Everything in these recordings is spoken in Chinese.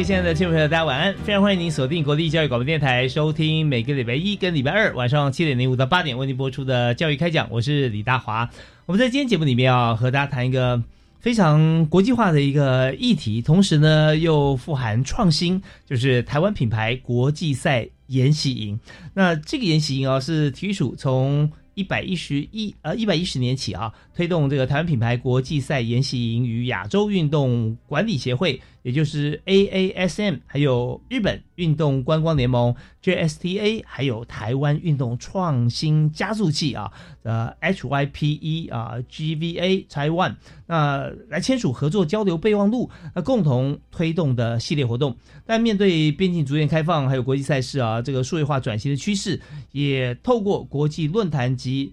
位亲爱的听众朋友，大家晚安！非常欢迎您锁定国立教育广播电台，收听每个礼拜一跟礼拜二晚上七点零五到八点为您播出的教育开讲。我是李大华。我们在今天节目里面啊，和大家谈一个非常国际化的一个议题，同时呢又富含创新，就是台湾品牌国际赛研习营。那这个研习营啊，是体育署从一百一十一呃一百一十年起啊，推动这个台湾品牌国际赛研习营与亚洲运动管理协会。也就是 AASM，还有日本运动观光联盟 JSTA，还有台湾运动创新加速器啊，呃 HYPE 啊 GVA Taiwan，那来签署合作交流备忘录，那共同推动的系列活动。但面对边境逐渐开放，还有国际赛事啊，这个数位化转型的趋势，也透过国际论坛及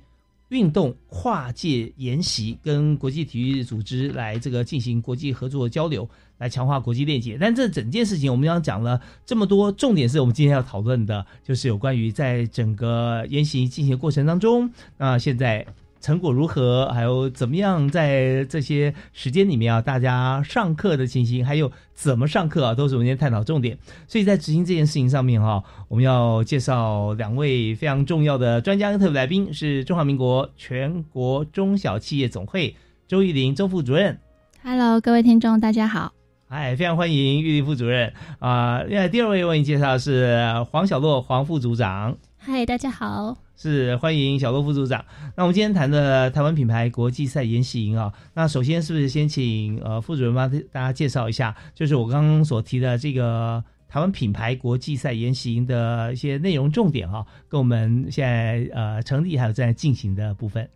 运动跨界研习，跟国际体育组织来这个进行国际合作交流。来强化国际链接，但这整件事情我们刚刚讲了这么多，重点是我们今天要讨论的，就是有关于在整个研习进行过程当中，那现在成果如何，还有怎么样在这些时间里面啊，大家上课的情形，还有怎么上课啊，都是我们今天探讨重点。所以在执行这件事情上面哈，我们要介绍两位非常重要的专家跟特别来宾，是中华民国全国中小企业总会周玉玲周副主任。Hello，各位听众，大家好。哎，非常欢迎玉林副主任啊！另外第二位为您介绍是黄小洛黄副组长。嗨，大家好，是欢迎小洛副组长。那我们今天谈的台湾品牌国际赛研习营啊，那首先是不是先请呃副主任帮大家介绍一下，就是我刚刚所提的这个台湾品牌国际赛研习营的一些内容重点哈，跟我们现在呃成立还有正在进行的部分。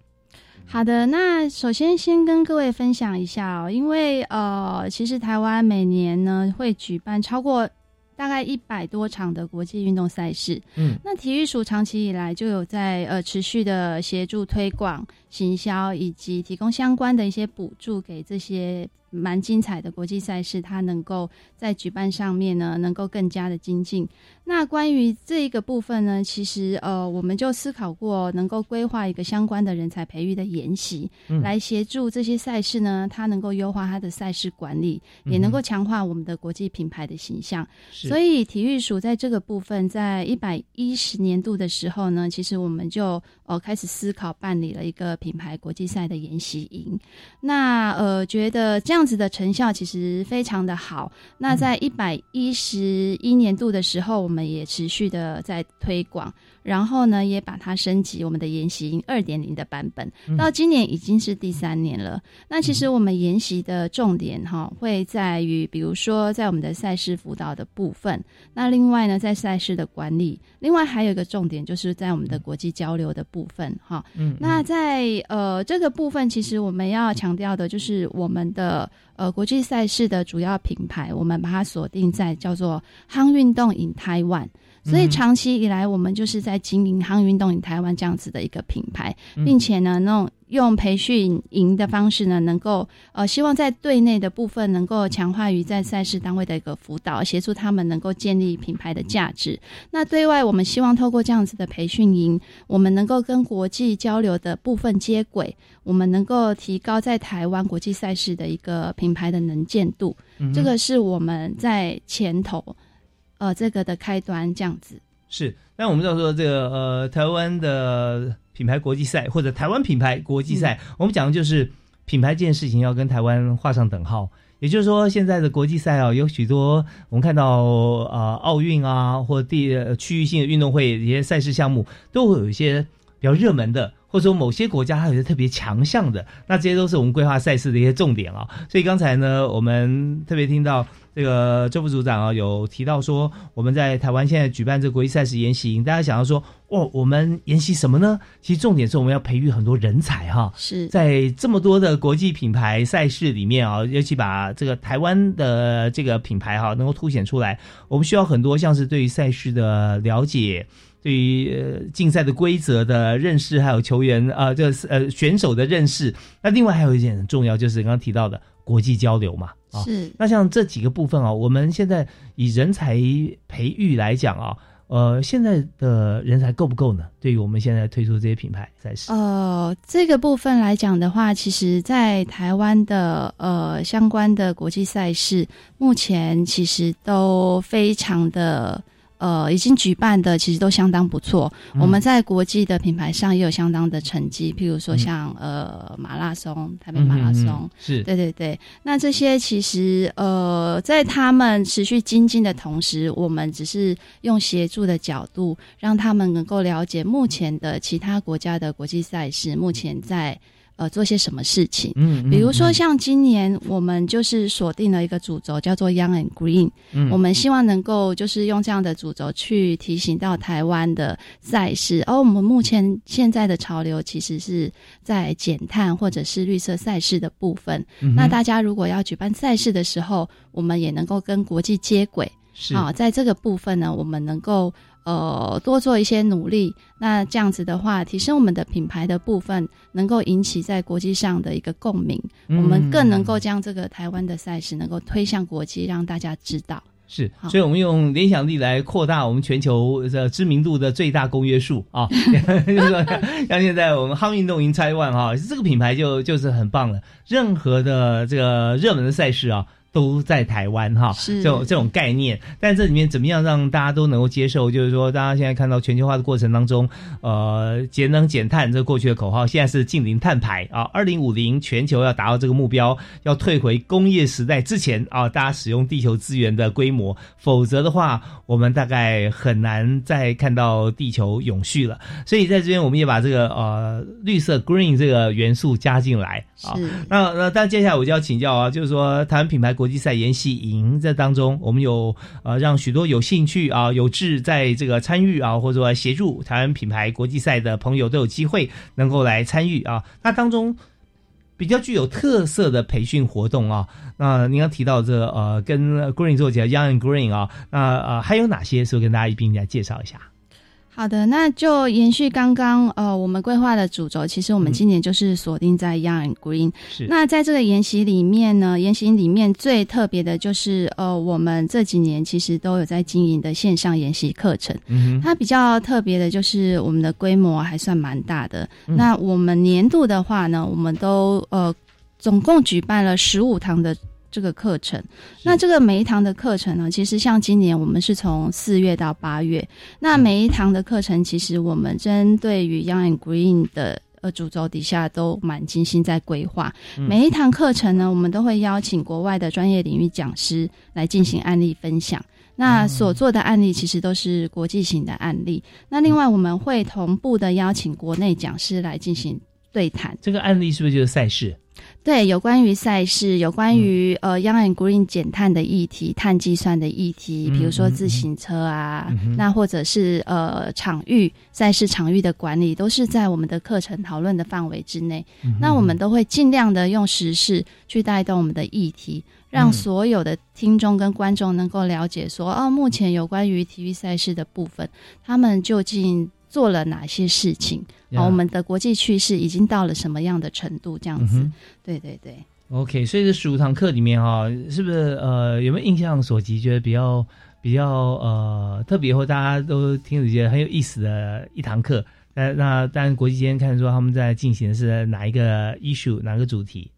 好的，那首先先跟各位分享一下哦，因为呃，其实台湾每年呢会举办超过大概一百多场的国际运动赛事，嗯，那体育署长期以来就有在呃持续的协助推广、行销以及提供相关的一些补助给这些。蛮精彩的国际赛事，它能够在举办上面呢，能够更加的精进。那关于这一个部分呢，其实呃，我们就思考过，能够规划一个相关的人才培育的研习，来协助这些赛事呢，它能够优化它的赛事管理，也能够强化我们的国际品牌的形象。所以体育署在这个部分，在一百一十年度的时候呢，其实我们就呃开始思考办理了一个品牌国际赛的研习营。那呃，觉得这样。样子的成效其实非常的好。那在一百一十一年度的时候，我们也持续的在推广，然后呢，也把它升级我们的研习营二点零的版本。到今年已经是第三年了。那其实我们研习的重点哈，会在于，比如说在我们的赛事辅导的部分。那另外呢，在赛事的管理，另外还有一个重点就是在我们的国际交流的部分哈。嗯。那在呃这个部分，其实我们要强调的就是我们的。呃，国际赛事的主要品牌，我们把它锁定在叫做“夯运动 in Taiwan”，所以长期以来，我们就是在经营“夯运动 in Taiwan” 这样子的一个品牌，并且呢，那种。用培训营的方式呢，能够呃，希望在队内的部分能够强化于在赛事单位的一个辅导，协助他们能够建立品牌的价值。那对外，我们希望透过这样子的培训营，我们能够跟国际交流的部分接轨，我们能够提高在台湾国际赛事的一个品牌的能见度。这个是我们在前头呃这个的开端这样子。是，那我们要说这个呃，台湾的品牌国际赛或者台湾品牌国际赛，我们讲的就是品牌这件事情要跟台湾画上等号。也就是说，现在的国际赛啊，有许多我们看到呃奥运啊，或地区域性的运动会一些赛事项目，都会有一些比较热门的。或者说某些国家它有些特别强项的，那这些都是我们规划赛事的一些重点啊。所以刚才呢，我们特别听到这个周副组长啊有提到说，我们在台湾现在举办这个国际赛事研习营，大家想要说，哦，我们研习什么呢？其实重点是我们要培育很多人才哈。是在这么多的国际品牌赛事里面啊，尤其把这个台湾的这个品牌哈能够凸显出来，我们需要很多像是对于赛事的了解。对于呃竞赛的规则的认识，还有球员啊，这呃选手的认识。那另外还有一点很重要，就是刚刚提到的国际交流嘛。是。那像这几个部分啊，我们现在以人才培育来讲啊，呃，现在的人才够不够呢？对于我们现在推出这些品牌赛事，呃，这个部分来讲的话，其实，在台湾的呃相关的国际赛事，目前其实都非常的。呃，已经举办的其实都相当不错。我们在国际的品牌上也有相当的成绩，譬如说像呃马拉松、台北马拉松，是对对对。那这些其实呃，在他们持续精进的同时，我们只是用协助的角度，让他们能够了解目前的其他国家的国际赛事，目前在。呃，做些什么事情？嗯，比如说像今年我们就是锁定了一个主轴，叫做 Young and Green。嗯，我们希望能够就是用这样的主轴去提醒到台湾的赛事。而我们目前现在的潮流其实是在减碳或者是绿色赛事的部分。那大家如果要举办赛事的时候，我们也能够跟国际接轨。是啊，在这个部分呢，我们能够。呃，多做一些努力，那这样子的话，提升我们的品牌的部分，能够引起在国际上的一个共鸣，我们更能够将这个台湾的赛事能够推向国际，让大家知道。是，所以我们用联想力来扩大我们全球的知名度的最大公约数啊，就是说，像现在我们夯运动赢台湾哈，这个品牌就就是很棒了，任何的这个热门的赛事啊。都在台湾哈，这种这种概念，但这里面怎么样让大家都能够接受？就是说，大家现在看到全球化的过程当中，呃，节能减碳这过去的口号，现在是近零碳排啊，二零五零全球要达到这个目标，要退回工业时代之前啊，大家使用地球资源的规模，否则的话，我们大概很难再看到地球永续了。所以在这边，我们也把这个呃绿色 green 这个元素加进来啊。那那但接下来我就要请教啊，就是说台湾品牌。国际赛研习营在当中，我们有呃让许多有兴趣啊、有志在这个参与啊，或者说协助台湾品牌国际赛的朋友都有机会能够来参与啊。那当中比较具有特色的培训活动啊，那您刚提到这呃跟 Green 做起来 Young Green 啊，那呃还有哪些？是不是跟大家一并来介绍一下？好的，那就延续刚刚呃我们规划的主轴，其实我们今年就是锁定在 Young and Green。是。那在这个研习里面呢，研习里面最特别的就是呃我们这几年其实都有在经营的线上研习课程。嗯它比较特别的就是我们的规模还算蛮大的。那我们年度的话呢，我们都呃总共举办了十五堂的。这个课程，那这个每一堂的课程呢，其实像今年我们是从四月到八月，那每一堂的课程，其实我们针对于 Young and Green 的呃主轴底下都蛮精心在规划。每一堂课程呢，我们都会邀请国外的专业领域讲师来进行案例分享。那所做的案例其实都是国际型的案例。那另外我们会同步的邀请国内讲师来进行对谈。这个案例是不是就是赛事？对，有关于赛事，有关于呃 Young and Green 减碳的议题、碳计算的议题，比如说自行车啊，那或者是呃场域赛事场域的管理，都是在我们的课程讨论的范围之内。那我们都会尽量的用时事去带动我们的议题，让所有的听众跟观众能够了解说，哦，目前有关于体育赛事的部分，他们究竟。做了哪些事情？啊，我们的国际趋势已经到了什么样的程度？这样子，对对对。OK，所以这十五堂课里面哈，是不是呃有没有印象所及，觉得比较比较呃特别或大家都听着觉得很有意思的一堂课？那，那当然国际间看说他们在进行的是哪一个 issue，哪个主题？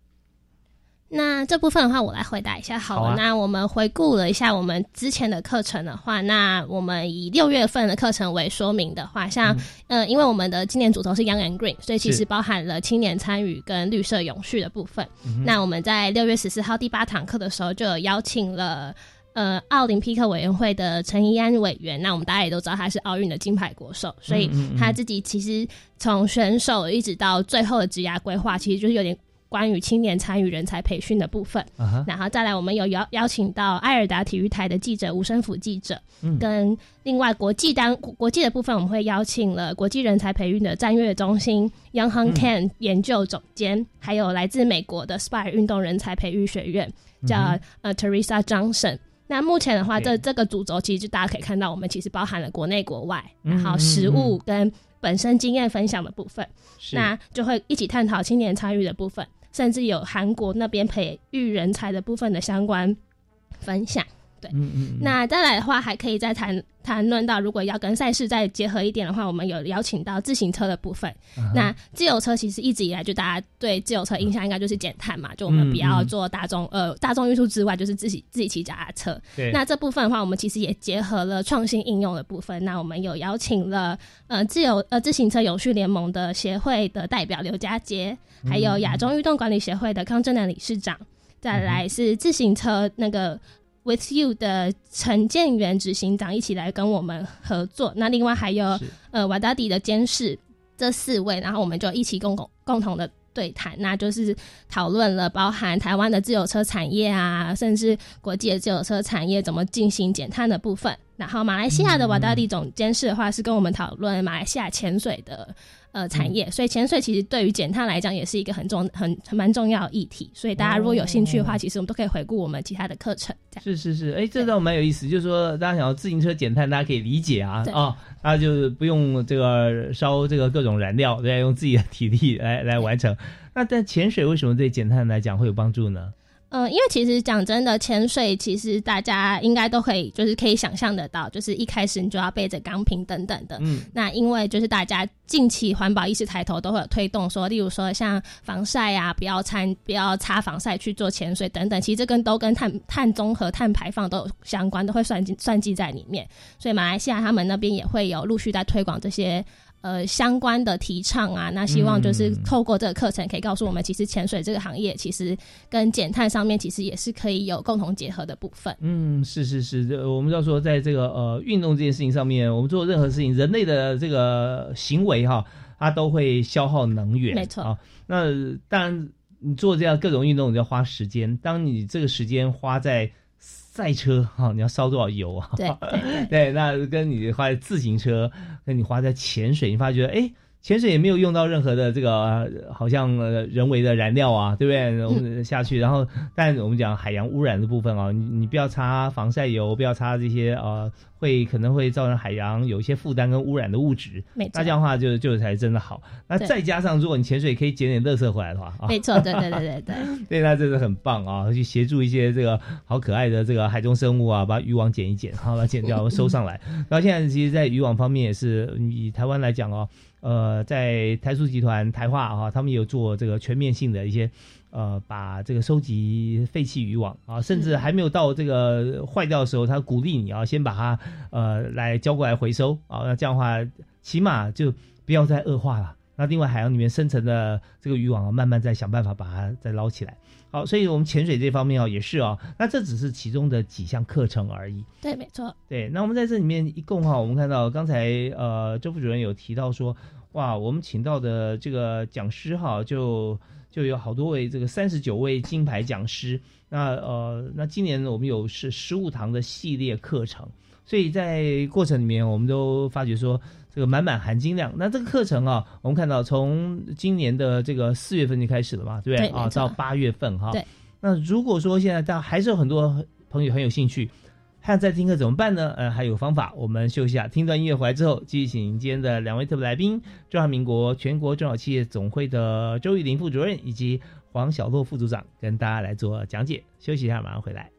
那这部分的话，我来回答一下好了。好啊那我们回顾了一下我们之前的课程的话，那我们以六月份的课程为说明的话，像、呃，因为我们的今年主题是 Young and Green，所以其实包含了青年参与跟绿色永续的部分。嗯那我们在六月十四号第八堂课的时候，就有邀请了。呃，奥林匹克委员会的陈怡安委员，那我们大家也都知道他是奥运的金牌国手，所以他自己其实从选手一直到最后的职涯规划，其实就是有点关于青年参与人才培训的部分。然后再来，我们有邀邀请到艾尔达体育台的记者吴生福记者，嗯。跟另外国际单国国际的部分，我们会邀请了国际人才培育的战略中心 Young Han 嗯。Can 研究总监，还有来自美国的 Spire 运动人才培育学院，叫、嗯呃 Teresa Johnson。那目前的话，对。这这个主轴其实就大家可以看到，我们其实包含了国内国外，嗯然后实物跟本身经验分享的部分。是。那就会一起探讨青年参与的部分，甚至有韩国那边培育人才的部分的相关分享。嗯嗯嗯那再来的话，还可以再谈谈论到，如果要跟赛事再结合一点的话，我们有邀请到自行车的部分。啊那自由车其实一直以来就大家对自由车印象应该就是减碳嘛，就我们不要做大众、呃大众运输之外，就是自己自己骑脚踏车。对那这部分的话，我们其实也结合了创新应用的部分。那我们有邀请了呃自由呃自行车有序联盟的协会的代表刘家杰，还有亚洲运动管理协会的康正南理事长，再来是自行车那个。With You 的陈建元执行长一起来跟我们合作，那另外还有呃瓦达迪的监事这四位，然后我们就一起共共共同的对谈，那就是讨论了包含台湾的自有车产业啊，甚至国际的自有车产业怎么进行减碳的部分。然后马来西亚的瓦达迪总监事的话是跟我们讨论马来西亚潜水的呃产业，所以潜水其实对于减碳来讲也是一个很重很很蛮重要的议题。所以大家如果有兴趣的话，其实我们都可以回顾我们其他的课程。这样是是是，哎，这倒蛮有意思。就是说，大家想要自行车减碳，大家可以理解啊对啊，那就是不用这个烧这个各种燃料，对，用自己的体力来来完成。那但潜水为什么对减碳来讲会有帮助呢？嗯，因为其实讲真的，潜水其实大家应该都可以，就是可以想象得到，就是一开始你就要背着钢瓶等等的。嗯，那因为就是大家近期环保意识抬头，都会有推动说，例如说像防晒啊，不要参不要擦防晒去做潜水等等，其实这跟都跟碳碳中和、碳排放都有相关，都会算进算计在里面。所以马来西亚他们那边也会有陆续在推广这些。呃，相关的提倡啊，那希望就是嗯透过这个课程，可以告诉我们，其实潜水这个行业其实跟减碳上面其实也是可以有共同结合的部分。嗯，是是是，这我们要说，在这个呃运动这件事情上面，我们做任何事情，人类的这个行为哈，它都会消耗能源，没错啊。那当然，你做这样各种运动，你要花时间。当你这个时间花在赛车哈，你要烧多少油啊？对那跟你花在自行车，跟你花在潜水，你发觉哎。潜水也没有用到任何的这个呃好像呃人为的燃料啊，对不对？我们下去，然后但我们讲海洋污染的部分啊，你你不要擦防晒油，不要擦这些呃会可能会造成海洋有一些负担跟污染的物质，没错那这样的话就就才真的好。那再加上如果你潜水可以捡点垃圾回来的话啊，没错，对对对对对。对，那真的很棒啊！去协助一些这个好可爱的这个海中生物啊，把渔网捡一捡，好把它剪掉收上来。然后现在其实，在渔网方面也是以台湾来讲哦，呃，在台塑集团台化啊，他们也有做这个全面性的一些呃，把这个收集废弃渔网啊，甚至还没有到这个坏掉的时候，他鼓励你啊，先把它呃来交过来回收啊，那这样的话，起码就不要再恶化了。那另外海洋里面深层的这个渔网啊，慢慢再想办法把它再捞起来。好，所以我们潜水这方面啊也是啊，那这只是其中的几项课程而已。对，没错，对，那我们在这里面一共哈，我们看到刚才呃周副主任有提到说，哇，我们请到的这个讲师哈，就就有好多位这个三十九位金牌讲师。那呃，那今年我们有是十五堂的系列课程，所以在过程里面我们都发觉说。这个满满含金量。那这个课程啊，我们看到从今年的这个四月份就开始了嘛，对不对？啊，到八月份哈。对。那如果说现在大家还是有很多朋友很有兴趣，还想再听课怎么办呢？呃，还有方法。我们休息一下，听段音乐回来之后，继续请今天的两位特别来宾：中华民国全国中小企业总会的周玉林副主任以及黄小洛副组长，跟大家来做讲解。休息一下，马上回来。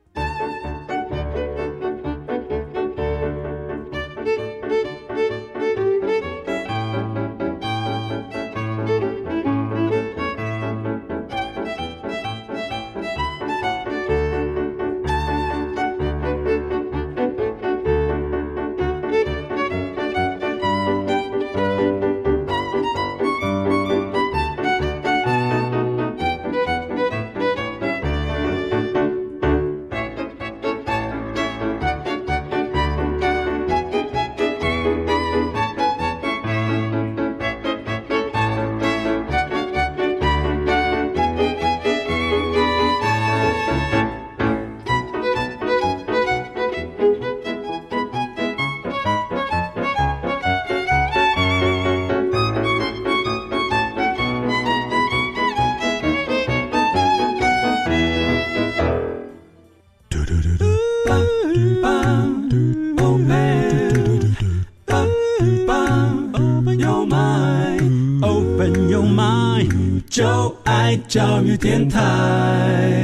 电台。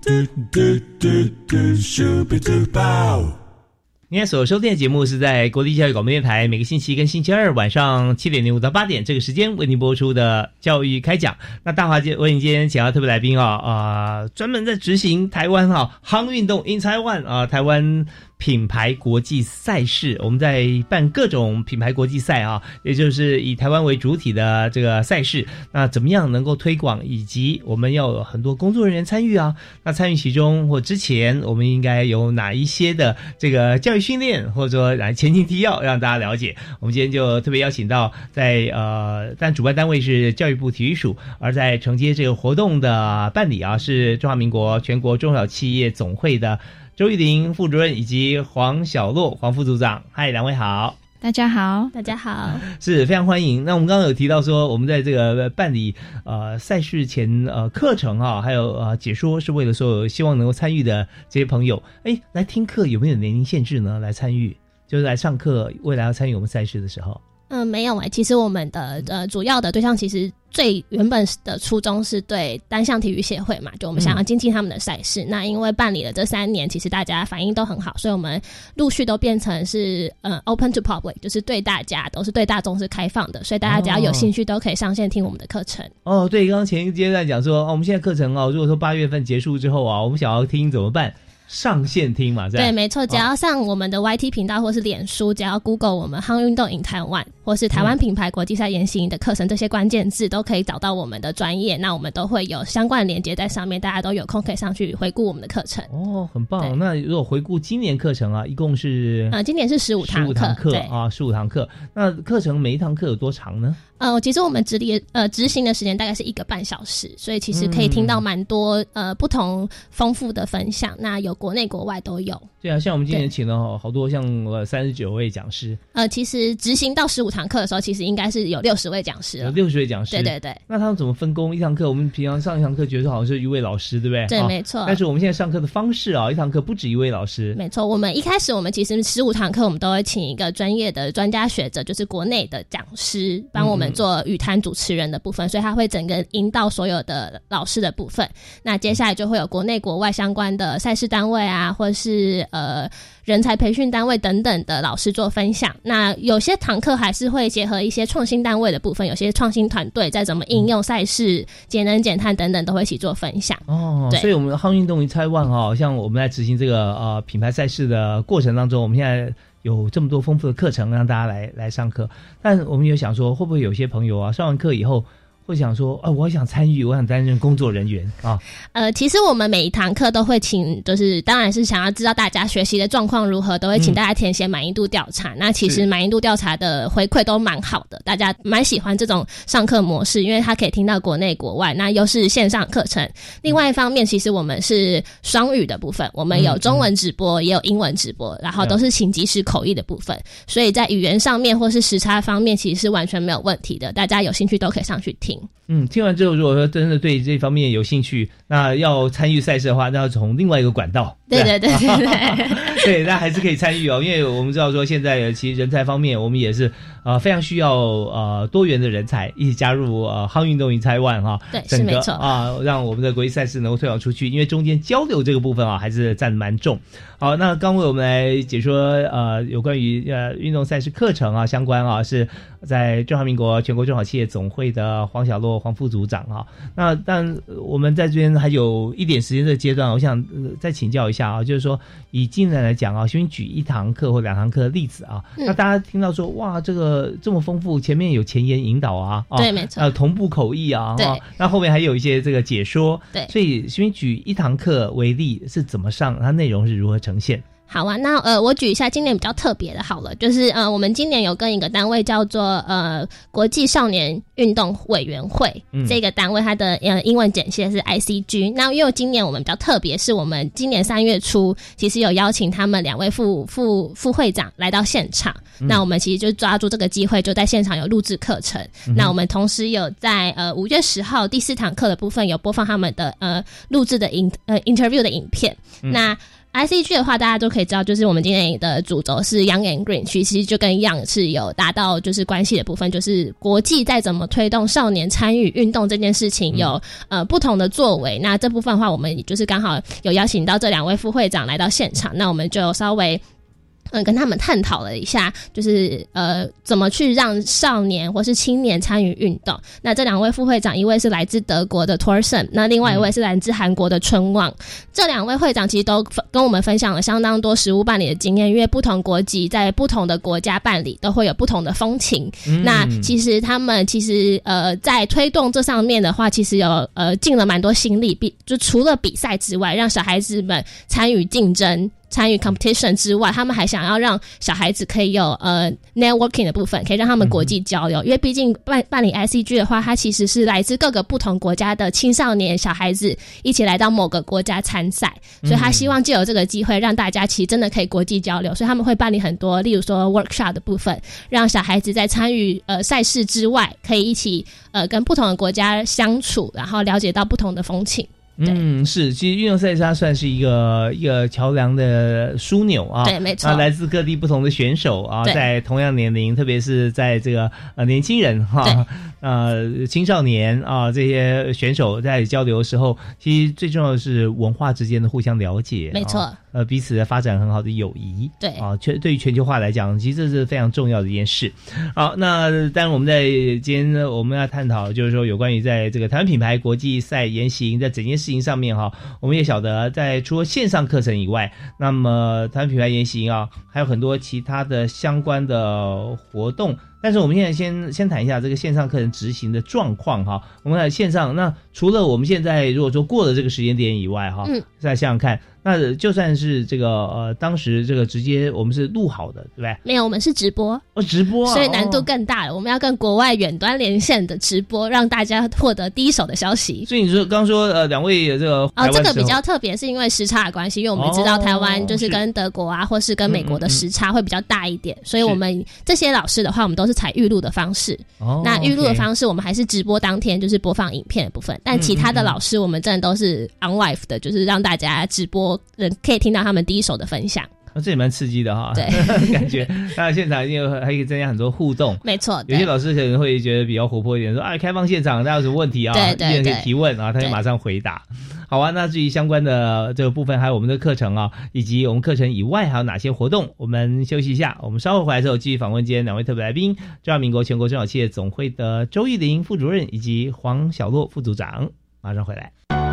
嘟嘟嘟嘟咻比嘟爆。您所收听的节目是在国立教育广播电台每个星期跟星期二晚上七点零五到八点这个时间为您播出的教育开讲。那大华姐为您今天请到特别来宾啊啊，专门在执行台湾哈夯运动 in Taiwan 啊台湾。品牌国际赛事，我们在办各种品牌国际赛啊，也就是以台湾为主体的这个赛事。那怎么样能够推广，以及我们要有很多工作人员参与啊？那参与其中或之前，我们应该有哪一些的这个教育训练，或者说来前情提要，让大家了解。我们今天就特别邀请到在呃，但主办单位是教育部体育署，而在承接这个活动的办理啊，是中华民国全国中小企业总会的。周玉玲副主任以及黄小洛黄副组长，嗨，两位好，大家好，大家好，是非常欢迎。那我们刚刚有提到说，我们在这个办理呃赛事前呃课程哈，还有呃解说，是为了所有希望能够参与的这些朋友，哎，来听课有没有年龄限制呢？来参与就是来上课，未来要参与我们赛事的时候。嗯，没有哎，其实我们的呃主要的对象其实最原本的初衷是对单项体育协会嘛，就我们想要精进他们的赛事。那因为办理了这三年，其实大家反应都很好，所以我们陆续都变成是呃 open to public，就是对大家都是对大众是开放的，所以大家只要有兴趣都可以上线听我们的课程。哦，对，刚刚前一个阶段讲说，哦，我们现在课程哦，如果说八月份结束之后啊，我们想要听怎么办？上线听嘛，对，没错，只要上我们的 YT 频道或是脸书，只要 Google 我们夯运动 in Taiwan 或是台湾品牌国际赛研习营的课程这些关键字，都可以找到我们的专业。那我们都会有相关连接在上面，大家都有空可以上去回顾我们的课程。哦，很棒。那如果回顾今年课程啊，一共是啊，今年是十五堂课啊，十五堂课。那课程每一堂课有多长呢？呃，其实我们执理呃执行的时间大概是一个半小时，所以其实可以听到蛮多呃不同丰富的分享。那有国内国外都有。对啊，像我们今年请了好多，像呃三十九位讲师。呃，其实执行到十五堂课的时候，其实应该是有六十位讲师。有六十位讲师。对对对。那他们怎么分工？一堂课我们平常上一堂课，觉得好像是一位老师，对不对？对，没错。但是我们现在上课的方式啊，一堂课不止一位老师。没错，我们一开始我们其实十五堂课，我们都会请一个专业的专家学者，就是国内的讲师，帮我们做语谈主持人的部分，所以他会整个引导所有的老师的部分。那接下来就会有国内国外相关的赛事单位啊，或者是呃。人才培训单位等等的老师做分享，那有些堂课还是会结合一些创新单位的部分，有些创新团队在怎么应用赛事、节能减碳等等都会一起做分享。哦，所以我们好运动于台湾哈，像我们在执行这个呃品牌赛事的过程当中，我们现在有这么多丰富的课程让大家来来上课，但我们有想说，会不会有些朋友啊上完课以后？会想说，啊，我想参与，我想担任工作人员啊。呃，其实我们每一堂课都会请，就是当然是想要知道大家学习的状况如何，都会请大家填写满意度调查。那其实满意度调查的回馈都蛮好的，大家蛮喜欢这种上课模式，因为他可以听到国内国外，那又是线上课程。另外一方面，其实我们是双语的部分，我们有中文直播，也有英文直播，然后都是请即时口译的部分，所以在语言上面或是时差方面，其实是完全没有问题的。大家有兴趣都可以上去听。嗯，听完之后，如果说真的对这方面有兴趣，那要参与赛事的话，那要从另外一个管道。对对对对对，对，那还是可以参与哦，因为我们知道说现在其实人才方面，我们也是呃非常需要呃多元的人才一起加入呃夯运动与台湾哈。对，是没错啊，让我们的国际赛事能够推广出去，因为中间交流这个部分啊还是占蛮重。好，那刚为我们来解说呃有关于呃运动赛事课程啊相关啊是在中华民国全国中小企业总会的黄小洛黄副组长啊。那但我们在这边还有一点时间的阶段，我想再请教一下。讲啊，就是说以进来来讲啊，先举一堂课或两堂课的例子啊，那大家听到说哇，这个这么丰富，前面有前言引导啊，对，没错，呃，同步口译啊，对，那后面还有一些这个解说，对，所以先举一堂课为例，是怎么上，它内容是如何呈现？好啊，那呃，我举一下今年比较特别的，好了，就是呃，我们今年有跟一个单位叫做呃国际少年运动委员会，这个单位它的呃英文简写是 ICG。那因为今年我们比较特别，是我们今年三月初其实有邀请他们两位副副副会长来到现场，那我们其实就抓住这个机会，就在现场有录制课程。那我们同时有在呃五月十号第四堂课的部分有播放他们的呃录制的影呃 interview 的影片。那 ICG 的话，大家都可以知道，就是我们今天的主轴是 Young and Green，其实就跟 Young 是有达到就是关系的部分，就是国际在怎么推动少年参与运动这件事情有、呃不同的作为。那这部分的话，我们就是刚好有邀请到这两位副会长来到现场，那我们就稍微。嗯，跟他们探讨了一下，就是呃，怎么去让少年或是青年参与运动。那这两位副会长，一位是来自德国的 Torsen，那另外一位是来自韩国的春望。这两位会长其实都分跟我们分享了相当多实物办理的经验，因为不同国籍在不同的国家办理都会有不同的风情。那其实他们其实呃在推动这上面的话，其实有呃尽了蛮多心力，比就除了比赛之外，让小孩子们参与竞争。参与 competition 之外，他们还想要让小孩子可以有呃 networking 的部分，可以让他们国际交流。因为毕竟办办理 ICG 的话，它其实是来自各个不同国家的青少年小孩子一起来到某个国家参赛，所以他希望借由这个机会，让大家其实真的可以国际交流。所以他们会办理很多，例如说 workshop 的部分，让小孩子在参与呃赛事之外，可以一起呃跟不同的国家相处，然后了解到不同的风情。嗯，是，其实运动赛事它算是一个一个桥梁的枢纽啊，对，没错，啊来自各地不同的选手啊，在同样年龄，特别是在这个呃年轻人哈，呃青少年啊这些选手在交流的时候，其实最重要的是文化之间的互相了解，没错。呃，彼此的发展很好的友谊，对。啊，全对于全球化来讲，其实这是非常重要的一件事。好，那当然我们在今天呢，我们要探讨就是说有关于在这个台湾品牌国际赛言行在整件事情上面哈，我们也晓得在除了线上课程以外，那么台湾品牌言行啊，还有很多其他的相关的活动。但是我们现在先先谈一下这个线上课程执行的状况哈。我们在线上，那除了我们现在如果说过了这个时间点以外哈，嗯，再想想看。那就算是这个呃，当时这个直接我们是录好的，对不对？没有，我们是直播哦，直播，所以难度更大了。我们要跟国外远端连线的直播，让大家获得第一手的消息。所以你说刚说呃，两位这个哦，这个比较特别，是因为时差的关系，因为我们知道台湾就是跟德国啊，或是跟美国的时差会比较大一点，所以我们这些老师的话，我们都是采预录的方式。哦，那预录的方式，我们还是直播当天就是播放影片的部分，但其他的老师，我们真的都是 on live 的，就是让大家直播人可以听到。他们第一手的分享，那这也蛮刺激的哈。对，感觉那现场因为还可以增加很多互动。没错，有些老师可能会觉得比较活泼一点，说啊，开放现场，大家有什么问题啊？对对对，可以提问啊，他就马上回答。好啊，那至于相关的这个部分，还有我们的课程啊，以及我们课程以外还有哪些活动，我们休息一下，我们稍后回来之后继续访问今天两位特别来宾：中华民国全国中小企业总会的周玉玲副主任以及黄小洛副组长。马上回来。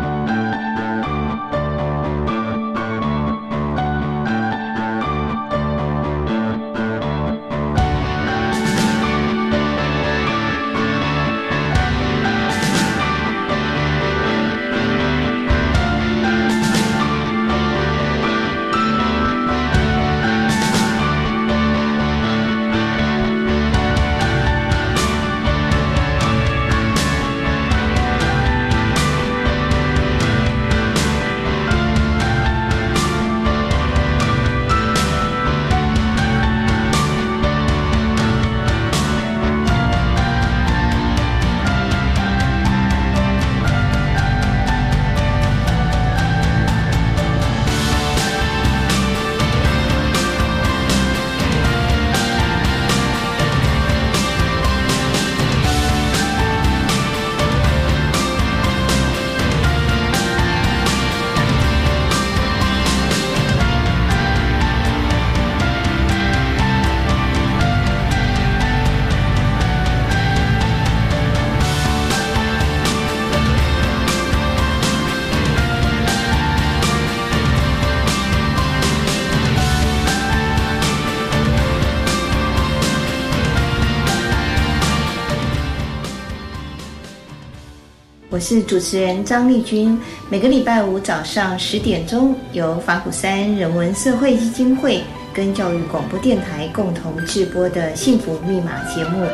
是主持人张丽君，每个礼拜五早上十点钟，由法鼓山人文社会基金会跟教育广播电台共同制播的幸福密码节目。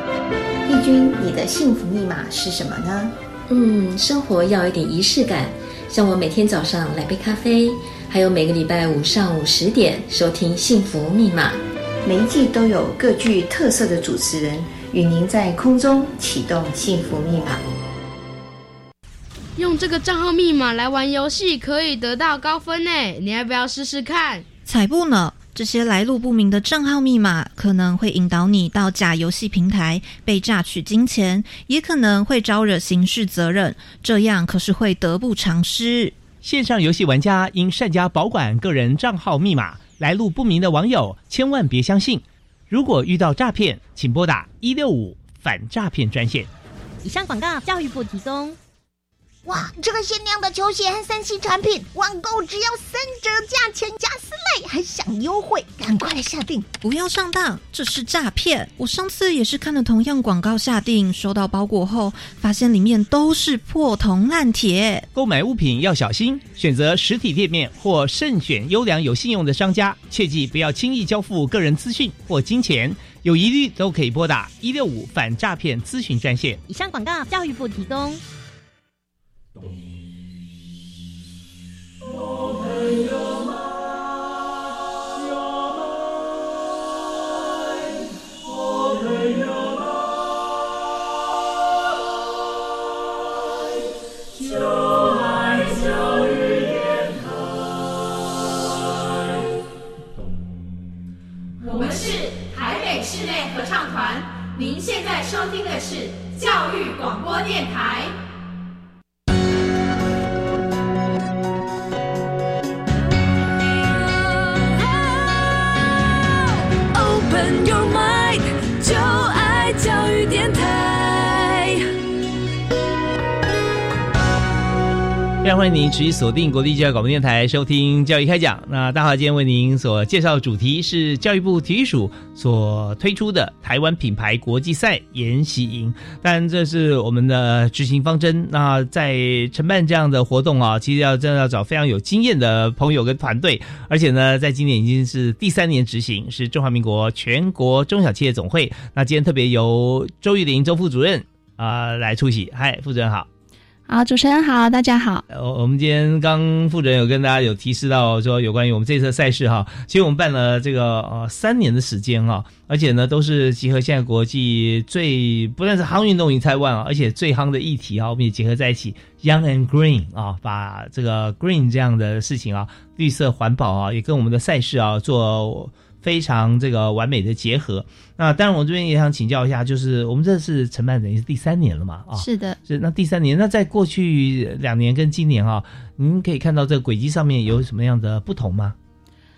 丽君，你的幸福密码是什么呢？嗯，生活要有点仪式感，像我每天早上来杯咖啡，还有每个礼拜五上午十点收听幸福密码。每一季都有各具特色的主持人与您在空中启动幸福密码。用这个账号密码来玩游戏可以得到高分呢，你要不要试试看？才不呢！这些来路不明的账号密码可能会引导你到假游戏平台被榨取金钱，也可能会招惹刑事责任，这样可是会得不偿失。线上游戏玩家应善加保管个人账号密码，来路不明的网友千万别相信。如果遇到诈骗，请拨打一六五反诈骗专线。以上广告，教育部提供。哇，这个限量的球鞋和三 C 产品，网购只要三折价钱加四类，还享优惠，赶快来下定！不要上当，这是诈骗！我上次也是看了同样广告下定，收到包裹后，发现里面都是破铜烂铁。购买物品要小心，选择实体店面或慎选优良有信用的商家，切记不要轻易交付个人资讯或金钱。有疑虑都可以拨打一六五反诈骗咨询专线。以上广告，教育部提供。我们是台北室内合唱团，您现在收听的是教育广播电台。非常欢迎您持续锁定国立教育广播电台收听教育开讲。那大华今天为您所介绍的主题是教育部体育署所推出的台湾品牌国际赛研习营。当然，这是我们的执行方针。那在承办这样的活动啊，其实要真的要找非常有经验的朋友跟团队，而且呢，在今年已经是第三年执行，是中华民国全国中小企业总会。那今天特别由周玉玲周副主任啊、来出席。嗨，副主任好。好，主持人好，大家好。我，我们今天刚副主任有跟大家有提示到说，有关于我们这次赛事哈，其实我们办了这个呃三年的时间哈，而且呢都是集合现在国际最不但是夯运动 in Taiwan 啊，而且最夯的议题啊，我们也结合在一起，Young and Green 啊，把这个 Green 这样的事情啊，绿色环保啊，也跟我们的赛事啊做非常这个完美的结合。那当然，我这边也想请教一下，就是我们这是承办等于是第三年了嘛？啊，是的，是那第三年，那在过去两年跟今年啊，您可以看到这个轨迹上面有什么样的不同吗？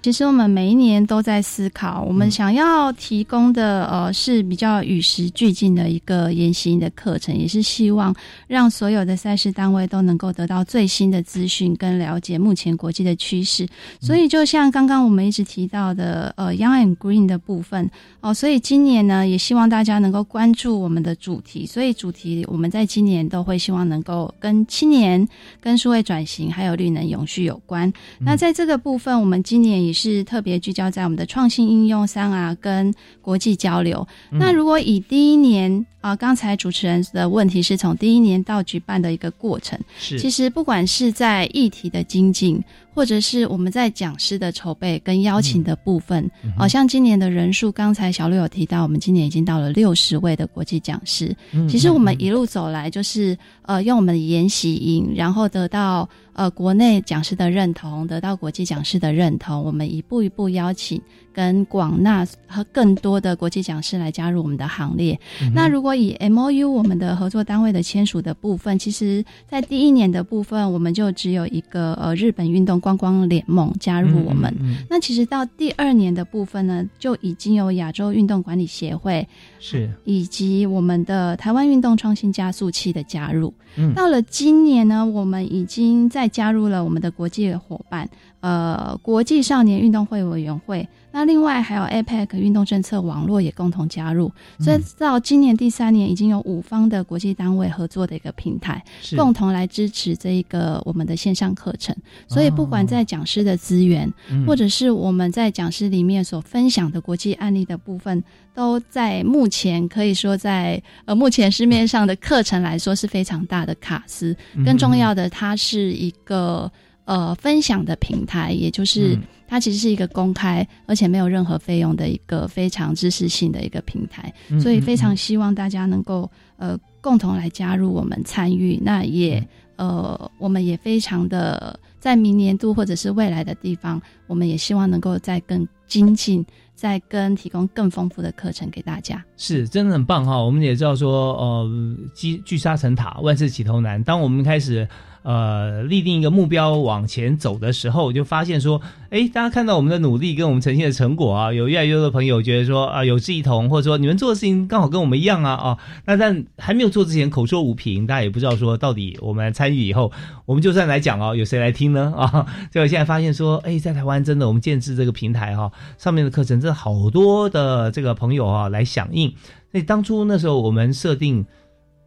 其实我们每一年都在思考，我们想要提供的呃是比较与时俱进的一个研习的课程，也是希望让所有的赛事单位都能够得到最新的资讯跟了解目前国际的趋势。所以就像刚刚我们一直提到的呃 Young and Green 的部分哦，所以今年呢也希望大家能够关注我们的主题，所以主题我们在今年都会希望能够跟青年、跟数位转型还有绿能永续有关。那在这个部分，我们今年也是特别聚焦在我们的创新应用上啊跟国际交流。那如果以第一年啊，刚才主持人的问题是从第一年到举办的一个过程，是其实不管是在议题的精进，或者是我们在讲师的筹备跟邀请的部分，好、像今年的人数，刚才小六有提到，我们今年已经到了六十位的国际讲师。嗯其实我们一路走来，就是呃，用我们的研习营，然后得到呃国内讲师的认同，得到国际讲师的认同，我们一步一步邀请跟广纳和更多的国际讲师来加入我们的行列。嗯那如果以 M O U 我们的合作单位的签署的部分，其实在第一年的部分，我们就只有一个呃日本运动观光联盟加入我们。嗯那其实到第二年的部分呢，就已经有亚洲运动管理协会是以及我们的台湾运动创新加速器的加入。嗯到了今年呢，我们已经再加入了我们的国际伙伴，呃，国际少年运动会委员会。那另外还有 APEC 运动政策网络也共同加入，所以到今年第三年已经有五方的国际单位合作的一个平台，共同来支持这一个我们的线上课程。所以不管在讲师的资源，嗯。或者是我们在讲师里面所分享的国际案例的部分，都在目前可以说在呃目前市面上的课程来说是非常大的卡司。嗯。更重要的，它是一个呃分享的平台，也就是嗯它其实是一个公开而且没有任何费用的一个非常知识性的一个平台，嗯所以非常希望大家能够呃共同来加入我们参与，那也呃，我们也非常的在明年度或者是未来的地方，我们也希望能够再更精进，再跟提供更丰富的课程给大家。是真的很棒哈！我们也知道说，呃，积聚沙成塔，万事起头难。当我们开始呃立定一个目标往前走的时候，就发现说，哎，大家看到我们的努力跟我们呈现的成果啊，有越来越多的朋友觉得说啊有志一同，或者说你们做的事情刚好跟我们一样啊啊。那但还没有做之前口说无凭，大家也不知道说到底我们参与以后，我们就算来讲哦，有谁来听呢啊？结果现在发现说，哎，在台湾真的我们建制这个平台哈，上面的课程真的好多的这个朋友啊来响应。所以当初那时候我们设定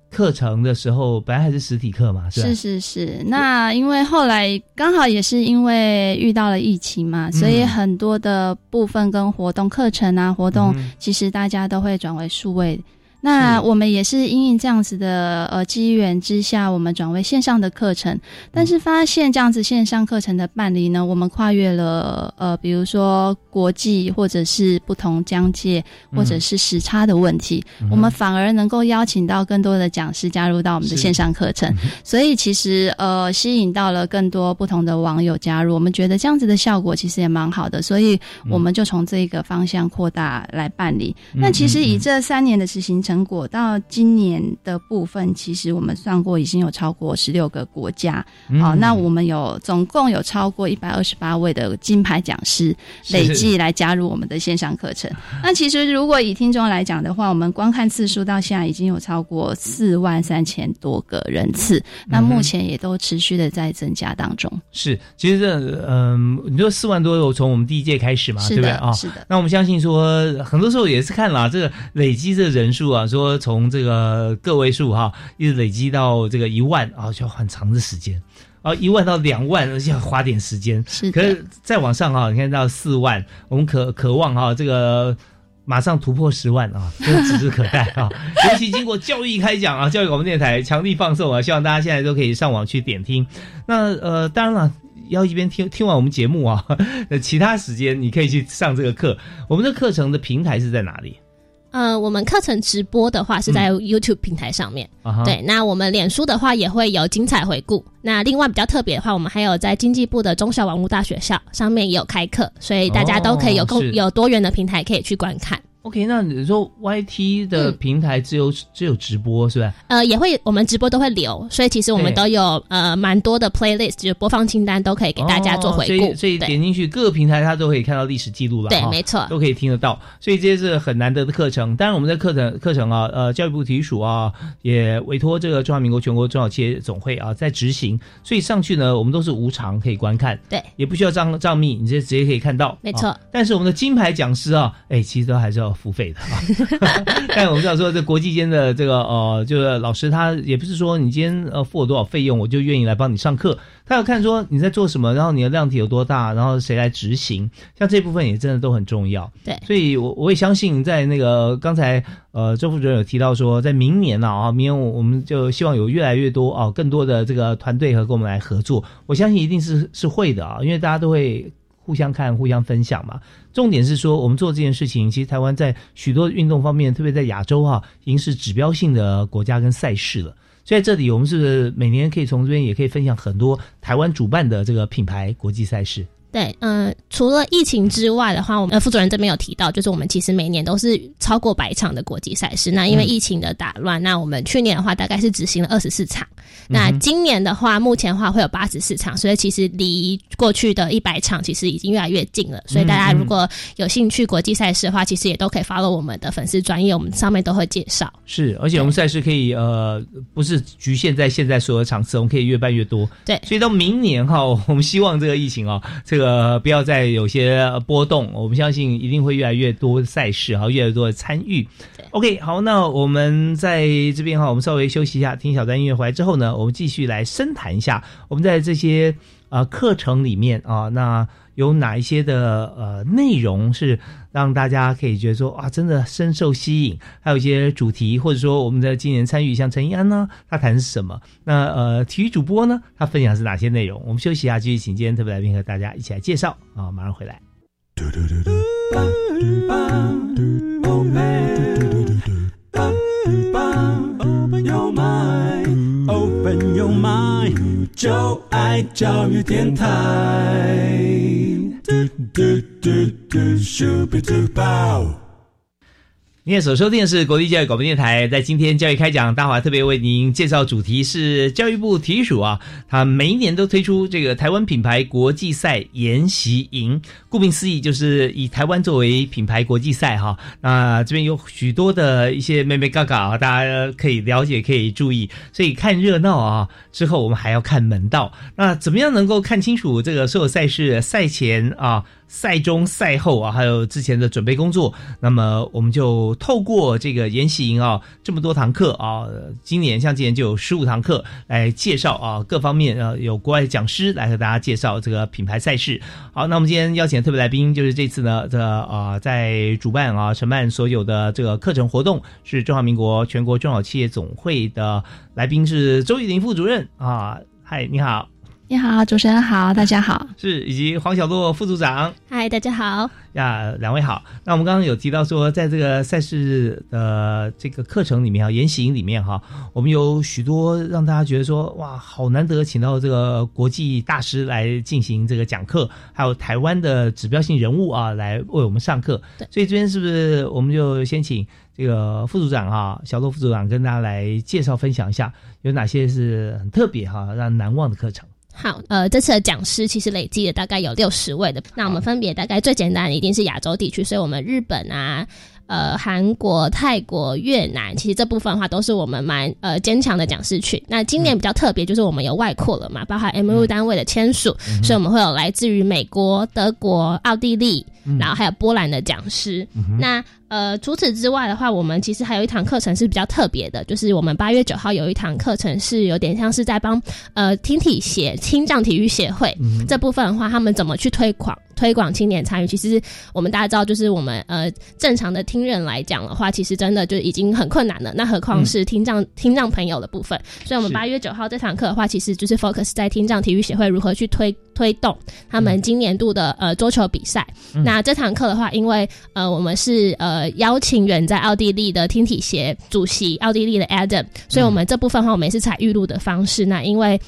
课程的时候，本来还是实体课嘛，是？是是是，那因为后来刚好也是因为遇到了疫情嘛，所以很多的部分跟活动课程啊活动，其实大家都会转为数位。那我们也是因应这样子的呃机缘之下，我们转为线上的课程，但是发现这样子线上课程的办理呢，我们跨越了呃，比如说国际或者是不同疆界或者是时差的问题，我们反而能够邀请到更多的讲师加入到我们的线上课程，所以其实呃吸引到了更多不同的网友加入，我们觉得这样子的效果其实也蛮好的，所以我们就从这个方向扩大来办理。那其实以这三年的执行。成果到今年的部分，其实我们算过已经有超过十六个国家。好，那我们有总共有超过一百二十八位的金牌讲师累计来加入我们的线上课程。那其实如果以听众来讲的话，我们观看次数到现在已经有超过四万三千多个人次。那目前也都持续的在增加当中。是，其实这嗯，你说四万多，从我们第一届开始嘛，对不对啊？是的。那我们相信说，很多时候也是看了这个累积这个人数啊。啊，说从这个个位数哈，一直累积到这个一万啊，就要很长的时间啊，一万到两万而且要花点时间。是，可是再往上哈，你看到四万，我们渴渴望哈，这个马上突破十万啊，这指日可待啊。尤其经过教育开讲啊，教育广播电台强力放送啊，希望大家现在都可以上网去点听。那呃，当然了，要一边听听完我们节目啊，那其他时间你可以去上这个课。我们的课程的平台是在哪里？呃，我们课程直播的话是在 YouTube 平台上面，对。那我们脸书的话也会有精彩回顾。那另外比较特别的话，我们还有在经济部的中小网络大学校上面也有开课，所以大家都可以有更有多元的平台可以去观看。OK，那你说 YT 的平台只有只有直播是吧？呃，也会，我们直播都会留，所以其实我们都有呃蛮多的 playlist，就是播放清单都可以给大家做回顾。所以点进去各个平台，它都可以看到历史记录了。对，没错，都可以听得到。所以这些是很难得的课程。当然，我们的课程课程啊，呃，教育部体育署啊，也委托这个中华民国全国中小企业总会啊在执行。所以上去呢，我们都是无偿可以观看，对，也不需要账账密，你直接直接可以看到。没错。但是我们的金牌讲师啊，哎，其实都还是要付费的啊。但我们知道说，这国际间的这个呃，就是老师他也不是说你今天呃付我多少费用，我就愿意来帮你上课。他要看说你在做什么，然后你的量体有多大，然后谁来执行，像这部分也真的都很重要。对，所以我我也相信，在那个刚才呃周副主任有提到说，在明年呢啊，明年我我们就希望有越来越多啊，更多的这个团队和跟我们来合作。我相信一定是是会的啊，因为大家都会。互相看，互相分享嘛。重点是说，我们做这件事情，其实台湾在许多运动方面，特别在亚洲哈，已经是指标性的国家跟赛事了。所以在这里，我们是每年可以从这边也可以分享很多台湾主办的这个品牌国际赛事。对，嗯，除了疫情之外的话，我们副主任这边有提到，就是我们其实每年都是超过百场的国际赛事。那因为疫情的打乱，那我们去年的话大概是执行了二十四场。那今年的话，目前的话会有八十四场，所以其实离过去的一百场其实已经越来越近了。所以大家如果有兴趣国际赛事的话，其实也都可以 follow 我们的粉丝专业，我们上面都会介绍。是，而且我们赛事可以呃，不是局限在现在所有场次，我们可以越办越多。对，所以到明年哈，我们希望这个疫情啊，这个不要再有些波动，我们相信一定会越来越多赛事哈，越来越多的参与。OK，好，那我们在这边哈，我们稍微休息一下，听小段音乐回来之后呢，我们继续来深谈一下，我们在这些呃课程里面啊，那有哪一些的呃内容是让大家可以觉得说啊，真的深受吸引？还有一些主题，或者说我们的今年参与，像陈一安呢，他谈是什么？那呃，体育主播呢，他分享是哪些内容？我们休息一下，继续请今天特别来宾和大家一起来介绍啊，马上回来。Open your mind. 就爱教育电台。嘟嘟嘟嘟，Super Duper。您现在所收听的是国立教育广播电台，在今天教育开讲，大华特别为您介绍主题是教育部体育署啊，它每一年都推出这个台湾品牌国际赛研习营，顾名思义就是以台湾作为品牌国际赛哈。那这边有许多的一些妹妹嘎嘎啊，大家可以了解，可以注意，所以看热闹啊，之后我们还要看门道。那怎么样能够看清楚这个所有赛事赛前啊？赛中、赛后啊，还有之前的准备工作，那么我们就透过这个研习营啊，这么多堂课啊，今年像今年就有十五堂课来介绍啊，各方面呃有国外的讲师来和大家介绍这个品牌赛事。好，那我们今天邀请特别来宾就是这次呢这啊在主办啊承办所有的这个课程活动是中华民国全国中小企业总会的来宾是周玉林副主任啊，嗨，你好。你好，主持人好，大家好，是以及黄小洛副组长，嗨，大家好呀，两位好。那我们刚刚有提到说，在这个赛事的这个课程里面啊，研习营里面哈，我们有许多让大家觉得说，哇，好难得，请到这个国际大师来进行这个讲课，还有台湾的指标性人物啊，来为我们上课。对，所以这边是不是我们就先请这个副组长啊，小洛副组长跟大家来介绍分享一下，有哪些是很特别哈，让人难忘的课程。好，呃，这次的讲师其实累计了大概有六十位的，那我们分别大概最简单的一定是亚洲地区，所以我们日本啊。呃，韩国、泰国、越南，其实这部分的话都是我们蛮呃坚强的讲师群。那今年比较特别，就是我们有外扩了嘛，包含 M U 单位的签署，所以我们会有来自于美国、德国、奥地利，然后还有波兰的讲师。那呃，除此之外的话，我们其实还有一堂课程是比较特别的，就是我们八月九号有一堂课程是有点像是在帮呃听体协、青藏体育协会这部分的话，他们怎么去推广。推广青年参与，其实我们大家知道，就是我们呃正常的听人来讲的话，其实真的就已经很困难了。那何况是听障听障朋友的部分。所以，我们八月九号这堂课的话，其实就是 focus 在听障体育协会如何去推推动他们今年度的呃桌球比赛。那这堂课的话，因为呃我们是呃邀请远在奥地利的听体协主席奥地利的 Adam，所以我们这部分的话，我们也是采预录的方式。那因为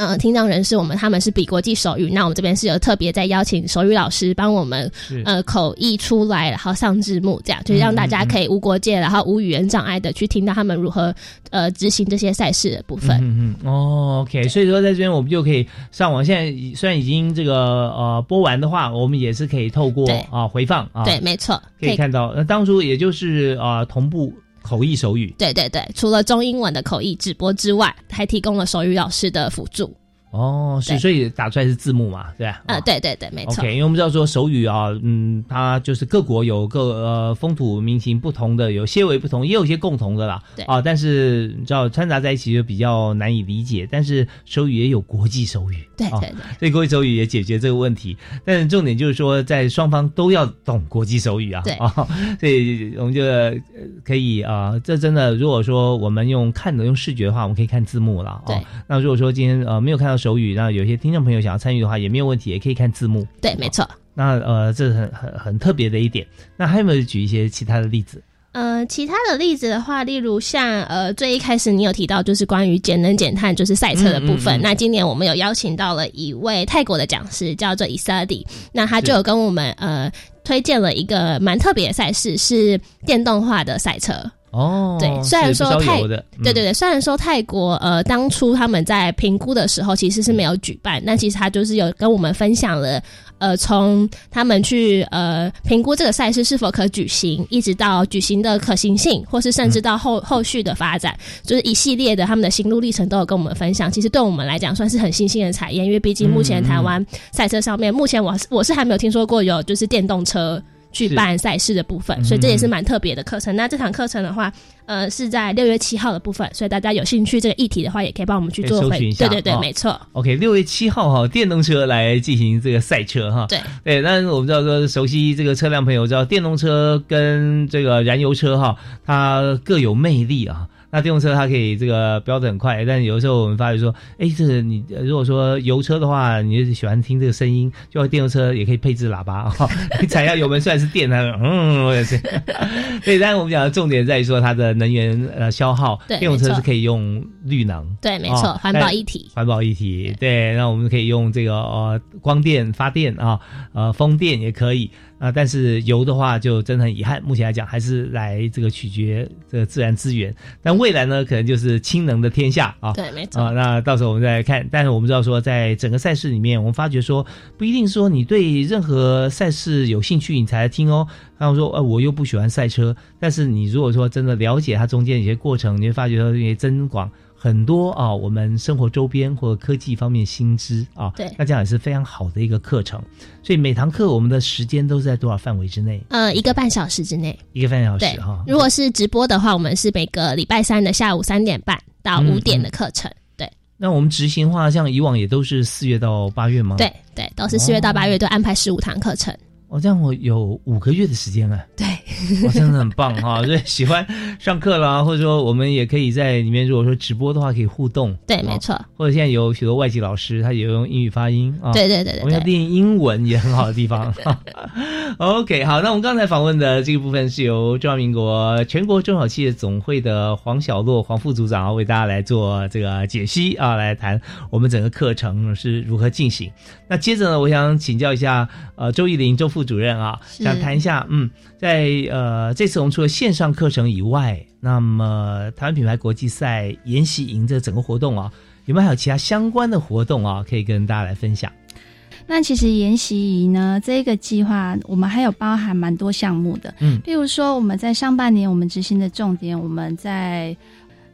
呃，听障人士，我们他们是比国际手语，那我们这边是有特别在邀请手语老师帮我们呃口译出来，然后上字幕，这样就是让大家可以无国界，然后无语言障碍的去听到他们如何呃执行这些赛事的部分。嗯嗯哦，OK，所以说在这边我们就可以上网。现在虽然已经这个呃播完的话，我们也是可以透过啊回放啊，对，没错，可以看到。那当初也就是啊同步口译手语，对对对，除了中英文的口译直播之外，还提供了手语老师的辅助。哦，是，所以打出来是字幕嘛，对吧？啊，对对对，没错。OK，因为我们知道说手语啊，嗯，它就是各国有各呃风土民情不同的，有些为不同，也有一些共同的啦。对啊，但是你知道掺杂在一起就比较难以理解。但是手语也有国际手语，对对对，所以国际手语也解决这个问题。但是重点就是说，在双方都要懂国际手语啊。对啊，所以我们就可以啊，这真的如果说我们用看的用视觉的话，我们可以看字幕了。对，那如果说今天呃没有看到手语，那有些听众朋友想要参与的话也没有问题，也可以看字幕。对，没错。那呃，这是很很很特别的一点。那还有没有举一些其他的例子？呃，其他的例子的话，例如像呃，最一开始你有提到就是关于节能减碳，就是赛车的部分。那今年我们有邀请到了一位泰国的讲师，叫做伊萨迪，那他就有跟我们呃推荐了一个蛮特别的赛事，是电动化的赛车。哦，对，虽然说泰，对对对，虽然说泰国呃当初他们在评估的时候其实是没有举办，但其实他就是有跟我们分享了，呃，从他们去呃评估这个赛事是否可举行，一直到举行的可行性，或是甚至到后后续的发展，就是一系列的他们的心路历程都有跟我们分享。其实对我们来讲算是很新兴的产业，因为毕竟目前台湾赛车上面，目前我我是还没有听说过有就是电动车。去办赛事的部分，所以这也是蛮特别的课程。那这堂课程的话，呃，是在六月七号的部分，所以大家有兴趣这个议题的话，也可以帮我们去做。对对对，没错。OK，六月七号哈，电动车来进行这个赛车哈。对对，但是我们知道说，熟悉这个车辆朋友知道，电动车跟这个燃油车哈，它各有魅力啊。那电动车它可以这个飙得很快，但有的时候我们发觉说，哎，这个你呃如果说油车的话，你就喜欢听这个声音，就电动车也可以配置喇叭哈、你踩下油门虽然是电，它 嗯，我也是。对，但是我们讲的重点在于说它的能源呃消耗，电动车是可以用绿能，对，没错，哦环保一体。环保一体，对，那我们可以用这个呃光电发电啊，呃风电也可以啊、但是油的话就真的很遗憾，目前来讲还是来这个取决这个自然资源，但未来呢可能就是氢能的天下啊，对没错啊、那到时候我们再来看，但是我们知道说在整个赛事里面，我们发觉说不一定说你对任何赛事有兴趣你才来听哦，然后说呃我又不喜欢赛车，但是你如果说真的了解它中间一些过程，你会发觉说因为增广。很多啊，我们生活周边或者科技方面新知啊，对那这样也是非常好的一个课程。所以每堂课我们的时间都是在多少范围之内？呃，一个半小时之内。一个半小对时哈。如果是直播的话，我们是每个礼拜三的下午三点半到嗯五点的课程。对那我们执行的话，像以往也都是四月到八月吗？对对，都是四月到八月都安排十五堂课程。哦，这样我有五个月的时间啊。对，哇，真的很棒哈！所以喜欢上课啦，或者说我们也可以在里面，如果说直播的话，可以互动。对，没错。或者现在有许多外籍老师，他也用英语发音啊。对对对对我们要练英文也很好的地方。OK，好，那我们刚才访问的这个部分是由中华民国全国中小企业总会的黄小洛黄副组长啊为大家来做这个解析啊，来谈我们整个课程是如何进行。那接着呢，我想请教一下呃周艺玲周副主任啊，想谈一下，嗯，在呃这次我们除了线上课程以外，那么台湾品牌国际赛研习营这整个活动啊，有没有还有其他相关的活动啊，可以跟大家来分享？那其实研习营呢，这个计划我们还有包含蛮多项目的，嗯譬如说我们在上半年我们执行的重点，我们在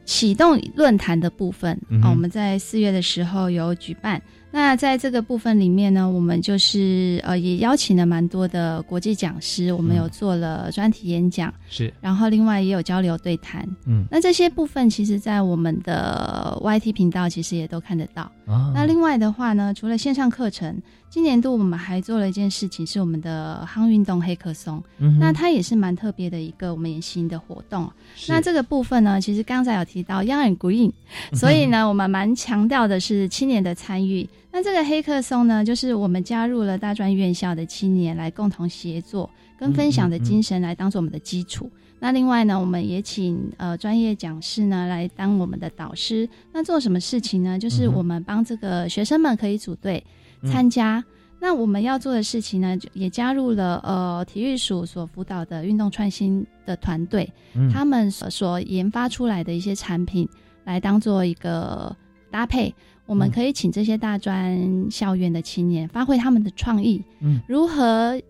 启动论坛的部分啊、我们在四月的时候有举办。那在这个部分里面呢，我们就是呃也邀请了蛮多的国际讲师，我们有做了专题演讲，是，然后另外也有交流对谈。嗯那这些部分其实，在我们的 YT 频道其实也都看得到。啊那另外的话呢，除了线上课程，今年度我们还做了一件事情，是我们的夯运动黑客松。嗯那它也是蛮特别的一个我们研习的活动。那这个部分呢，其实刚才有提到 Young and Green，所以呢，我们蛮强调的是青年的参与。那这个黑客松呢，就是我们加入了大专院校的青年来共同协作跟分享的精神来当做我们的基础。那另外呢，我们也请呃专业讲师呢来当我们的导师。那做什么事情呢？就是我们帮这个学生们可以组队嗯参加。那我们要做的事情呢，就也加入了呃体育署所辅导的运动创新的团队，嗯他们所所研发出来的一些产品，来当做一个搭配。我们嗯可以请这些大专校园的青年发挥他们的创意，嗯如何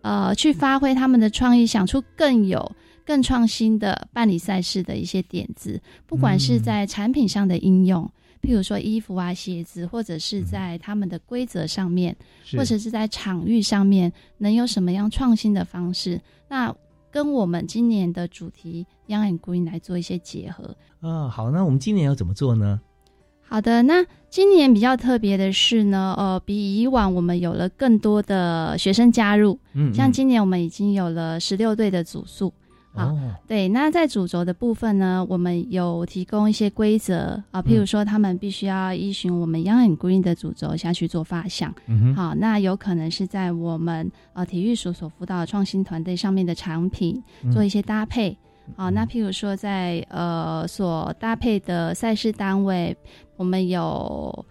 呃去发挥他们的创意，想出更有更创新的办理赛事的一些点子，不管是嗯在产品上的应用。譬如说衣服啊、鞋子，或者是在他们的规则上面，是或者是在场域上面，能有什么样创新的方式？那跟我们今年的主题 Young and Green 来做一些结合。啊，好，那我们今年要怎么做呢？好的，那今年比较特别的是呢，呃，比以往我们有了更多的学生加入，嗯嗯像今年我们已经有了十六队的组数。啊，哦对，那在主轴的部分呢，我们有提供一些规则啊，譬如说他们必须要依循我们 Young and Green 的主轴下去做发想。嗯好，那有可能是在我们呃体育署所辅导的创新团队上面的产品嗯做一些搭配。好，那譬如说在呃所搭配的赛事单位，我们有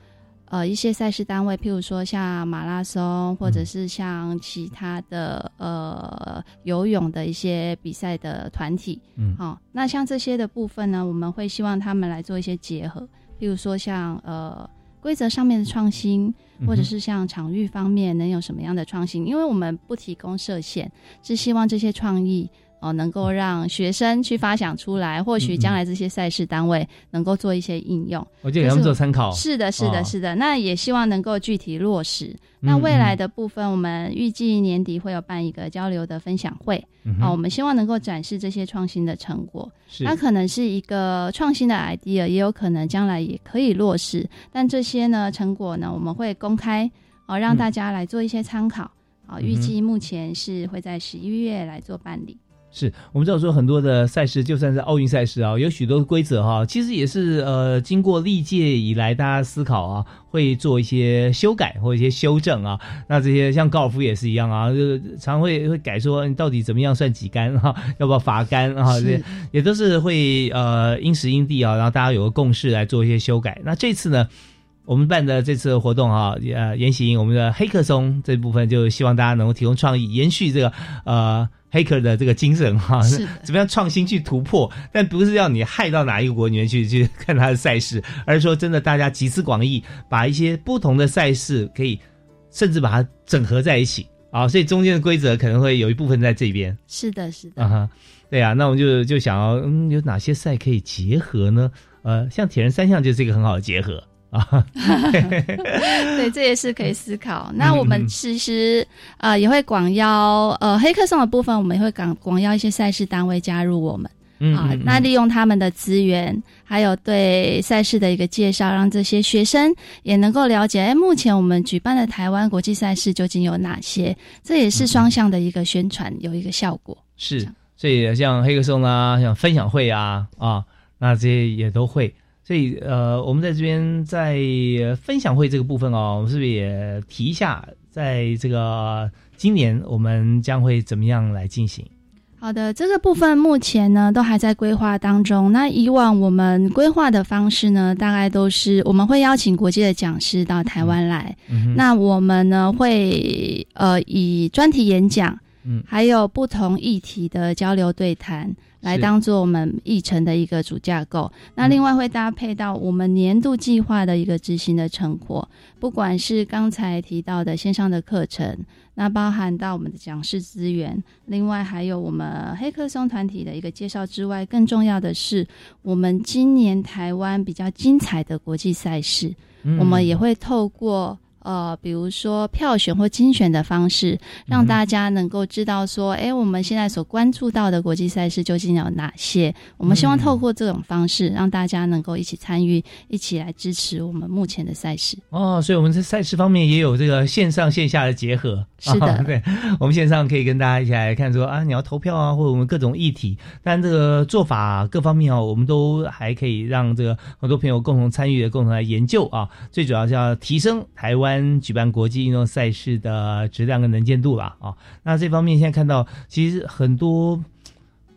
呃一些赛事单位，譬如说像马拉松，或者嗯是像其他的呃游泳的一些比赛的团体。嗯好，那像这些的部分呢，我们会希望他们来做一些结合，譬如说像呃规则上面的创新，或者是像场域方面能有什么样的创新？因为我们不提供设限，是希望这些创意。哦，能够让学生去发想出来，或许将来这些赛事单位能够做一些应用，我就给他们做参考是的，是的，哦是的。那也希望能够具体落实。嗯那未来的部分，我们预计年底会有办一个交流的分享会啊，我们希望能够展示这些创新的成果。是它可能是一个创新的 idea，也有可能将来也可以落实。但这些呢成果呢，我们会公开哦，让嗯大家来做一些参考。好，预计目前是会在十一月来做办理。是我们知道说很多的赛事，就算是奥运赛事啊，有许多规则哈，其实也是呃经过历届以来大家思考啊，会做一些修改或一些修正啊。那这些像高尔夫也是一样啊，就常会会改说你到底怎么样算几杆哈，要不要罚杆啊？这也都是会呃因时因地啊，然后大家有个共识来做一些修改。那这次呢？我们办的这次活动啊，呃，研习营我们的黑客松这部分，就希望大家能够提供创意，延续这个呃黑客的这个精神哈，是怎么样创新去突破，但不是要你害到哪一个国里面去去看他的赛事，而是说真的大家集思广益，把一些不同的赛事可以甚至把它整合在一起啊，所以中间的规则可能会有一部分在这边。是的，是的，啊哈，对啊，那我们就就想要嗯，有哪些赛可以结合呢？呃，像铁人三项就是一个很好的结合。啊，对，这也是可以思考。那我们其实呃也会广邀呃黑客松的部分，我们也会广广邀一些赛事单位加入我们啊。那利用他们的资源，还有对赛事的一个介绍，让这些学生也能够了解，哎，目前我们举办的台湾国际赛事究竟有哪些？这也是双向的一个宣传，有一个效果。是，所以像黑客松啊，像分享会啊啊，那这些也都会。所以，呃，我们在这边在分享会这个部分哦，我们是不是也提一下，在这个今年我们将会怎么样来进行？好的，这个部分目前呢都还在规划当中。那以往我们规划的方式呢，大概都是我们会邀请国际的讲师到台湾来，那我们呢会呃以专题演讲，嗯，还有不同议题的交流对谈。来当做我们议程的一个主架构，那另外会搭配到我们年度计划的一个执行的成果，不管是刚才提到的线上的课程，那包含到我们的讲师资源，另外还有我们黑客松团体的一个介绍之外，更重要的是我们今年台湾比较精彩的国际赛事，我们也会透过。呃，比如说票选或精选的方式，让大家能够知道说，哎，我们现在所关注到的国际赛事究竟有哪些？我们希望透过这种方式，让大家能够一起参与，一起来支持我们目前的赛事。哦，所以我们在赛事方面也有这个线上线下的结合。是的，对，我们线上可以跟大家一起来看说啊，你要投票啊，或者我们各种议题，但这个做法各方面啊，我们都还可以让这个很多朋友共同参与，共同来研究啊。最主要是要提升台湾。举办国际运动赛事的质量跟能见度吧啊，那这方面现在看到，其实很多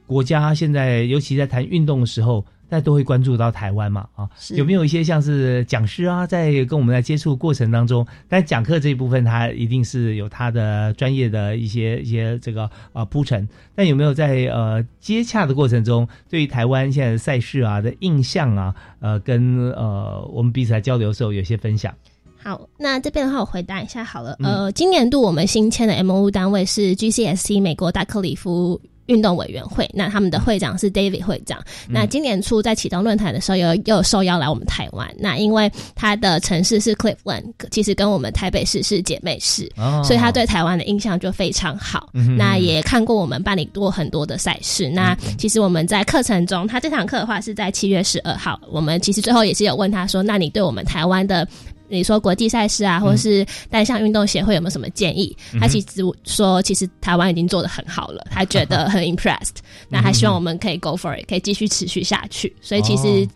国家现在，尤其在谈运动的时候，大家都会关注到台湾嘛啊，有没有一些像是讲师啊，在跟我们在接触过程当中，但讲课这一部分，他一定是有他的专业的一些一些这个啊铺陈，但有没有在呃接洽的过程中，对于台湾现在的赛事啊的印象啊，呃，跟呃我们彼此在交流的时候，有些分享。好，那这边的话我回答一下好了。呃，今年度我们新签的 M O 单位是 G C S C 美国大克里夫运动委员会，那他们的会长是 David 会长。那今年初在启动论坛的时候，有又受邀来我们台湾。那因为他的城市是 Cleveland，其实跟我们台北市是姐妹市，所以他对台湾的印象就非常好。那也看过我们办理过很多的赛事。那其实我们在课程中，他这堂课的话是在七月十二号。我们其实最后也是有问他说：“那你对我们台湾的？”你说国际赛事啊，或者是单项运动协会有没有什么建议？他其实说，其实台湾已经做的很好了，他觉得很 impressed，那他希望我们可以 go for it，可以继续持续下去。所以其实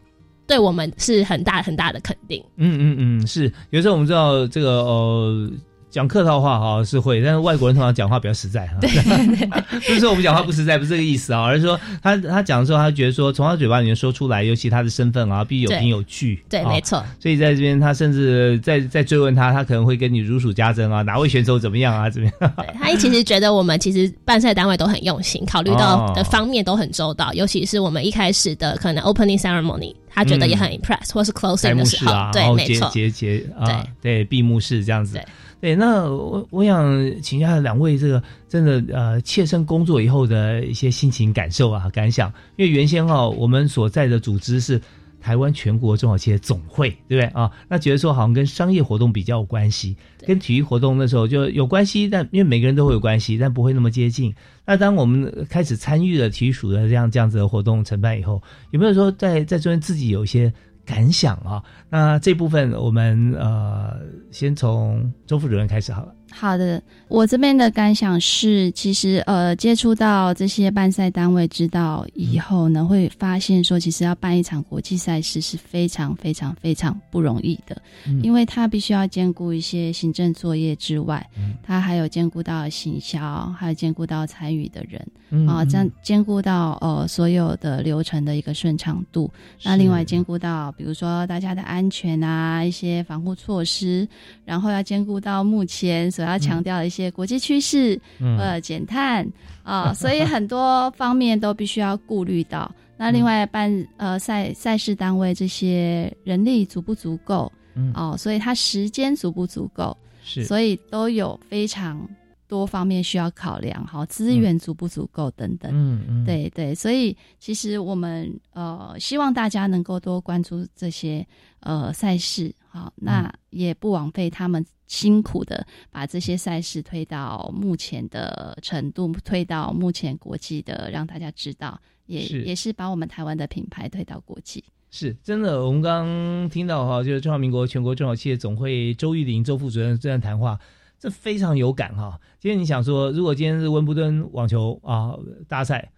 对我们是很大很大的肯定。嗯嗯嗯，是。有时候我们知道这个呃。讲客套话哈是会，但是外国人通常讲话比较实在哈。不是说我们讲话不实在，不是这个意思啊，而是说他他讲的时候，他觉得说从他嘴巴里面说出来，尤其他的身份啊，必须有凭有据。对，没错。所以在这边，他甚至在在追问他，他可能会跟你如数家珍啊，哪位选手怎么样啊，怎么样？对他其实觉得我们其实办赛单位都很用心，考虑到的方面都很周到，尤其是我们一开始的可能 opening ceremony，他觉得也很 impressed，或是 closing 的时候，对，没错，结结啊，对，闭幕式这样子。对，那我我想请教两位，这个真的呃，切身工作以后的一些心情感受啊、感想。因为原先哈，我们所在的组织是台湾全国中小企业总会，对不对啊？那觉得说好像跟商业活动比较有关系，跟体育活动那时候就有关系，但因为每个人都会有关系，但不会那么接近。那当我们开始参与了体育署的这样这样子的活动承办以后，有没有说在在中间自己有一些？感想啊，那这部分我们呃先从周副主任开始好了。好的，我这边的感想是，其实呃，接触到这些办赛单位，知道以后呢，会发现说，其实要办一场国际赛事是非常非常非常不容易的，因为它必须要兼顾一些行政作业之外，它还有兼顾到行销，还有兼顾到参与的人啊，这样兼顾到呃所有的流程的一个顺畅度。那另外兼顾到，比如说大家的安全啊，一些防护措施，然后要兼顾到目前所要强调的一些国际趋势，呃，减碳 啊，所以很多方面都必须要顾虑到。那另外办呃赛赛事单位这些人力足不足够？哦，所以它时间足不足够？是，所以都有非常多方面需要考量，好，资源足不足够等等。嗯嗯，对对，所以其实我们呃希望大家能够多关注这些呃赛事，好，那也不枉费他们。辛苦的把这些赛事推到目前的程度，推到目前国际的，让大家知道，也也是把我们台湾的品牌推到国际。是真的，我们刚刚听到哈，就是中华民国全国中小企业总会周玉玲周副主任这样谈话，这非常有感哈。今天你想说，如果今天是温布顿网球啊大赛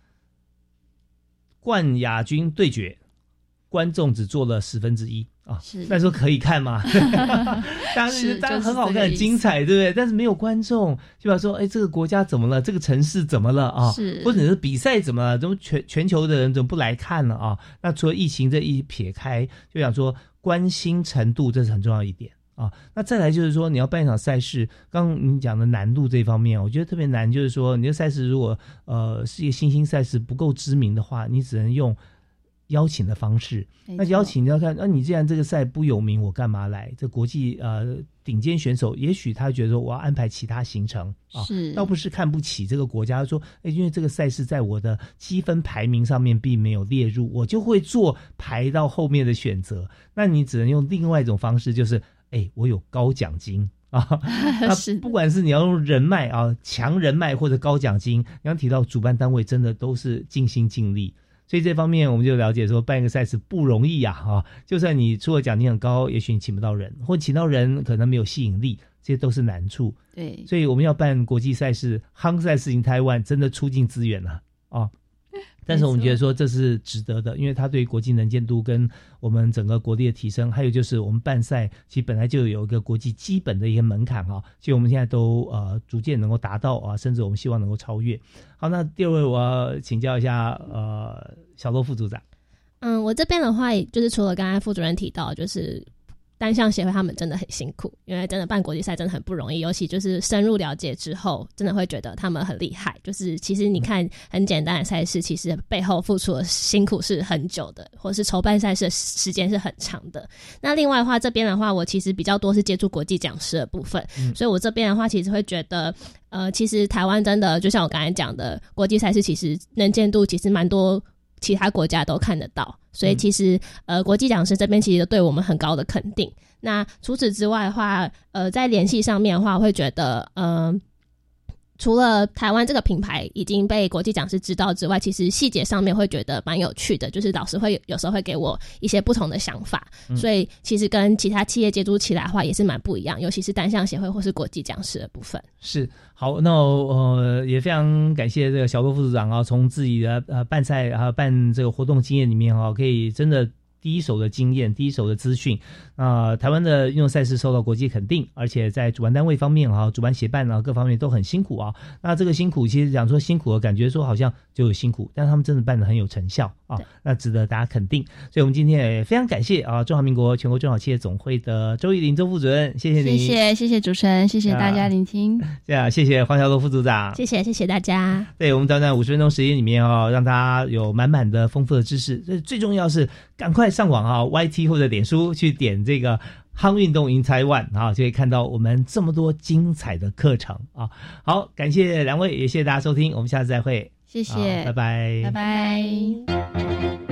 冠亚军对决，观众只做了十分之一。啊，是，那时候可以看吗？当然，当然很好看，很精彩，对不对？但是没有观众，就比说，哎，这个国家怎么了？这个城市怎么了啊？是，或者是比赛怎么了？怎么全全球的人怎么不来看了啊？那除了疫情这一撇开，就想说关心程度，这是很重要一点啊。那再来就是说，你要办一场赛事，刚刚你讲的难度这方面，我觉得特别难，就是说，你的赛事如果呃是一个新兴赛事，不够知名的话，你只能用。邀请的方式，那邀请你要看，那你既然这个赛不有名，我干嘛来？这国际呃顶尖选手，也许他觉得我要安排其他行程啊，倒不是看不起这个国家，说哎，因为这个赛事在我的积分排名上面并没有列入，我就会做排到后面的选择。那你只能用另外一种方式，就是哎，我有高奖金啊，那不管是你要用人脉啊，强人脉或者高奖金，你刚提到主办单位真的都是尽心尽力。所以这方面我们就了解说，办一个赛事不容易呀，哈！就算你出了奖金很高，也许你请不到人，或请到人可能没有吸引力，这些都是难处。对，所以我们要办国际赛事，夯赛事情台湾真的出尽资源了啊！但是我们觉得说这是值得的，因为它对于国际能见度跟我们整个国力的提升，还有就是我们办赛其实本来就有一个国际基本的一个门槛哈，其实我们现在都呃逐渐能够达到啊，甚至我们希望能够超越。好，那第二位我要请教一下呃小罗副组长。嗯，我这边的话，就是除了刚才副主任提到，就是。单项协会他们真的很辛苦，因为真的办国际赛真的很不容易，尤其就是深入了解之后，真的会觉得他们很厉害。就是其实你看很简单的赛事，其实背后付出的辛苦是很久的，或是筹办赛事的时间是很长的。那另外的话，这边的话，我其实比较多是接触国际讲师的部分，所以我这边的话，其实会觉得，呃，其实台湾真的就像我刚才讲的，国际赛事其实能见度其实蛮多。其他国家都看得到，所以其实呃，国际讲师这边其实对我们很高的肯定。那除此之外的话，呃，在联系上面的话，会觉得嗯。除了台湾这个品牌已经被国际讲师知道之外，其实细节上面会觉得蛮有趣的，就是老师会有时候会给我一些不同的想法，所以其实跟其他企业接触起来的话也是蛮不一样，尤其是单项协会或是国际讲师的部分。是好，那呃也非常感谢这个小罗副组长啊，从自己的呃办赛啊办这个活动经验里面啊，可以真的。第一手的经验，第一手的资讯，啊，台湾的运动赛事受到国际肯定，而且在主办单位方面啊，主办协办啊，各方面都很辛苦啊。那这个辛苦，其实讲说辛苦，感觉说好像就有辛苦，但他们真的办的很有成效啊，那值得大家肯定。所以，我们今天也非常感谢啊，中华民国全国中小企业总会的周玉林周副主任，谢谢你，谢谢谢谢主持人，谢谢大家聆听，这样谢谢黄小罗副组长，谢谢谢谢大家。对我们短短五十分钟时间里面哦，让大家有满满的丰富的知识，这最重要是。赶快上网啊，YT 或者脸书去点这个“夯运动 in Taiwan” 啊，就可以看到我们这么多精彩的课程啊。好，感谢两位，也谢谢大家收听，我们下次再会。谢谢，拜拜，拜拜。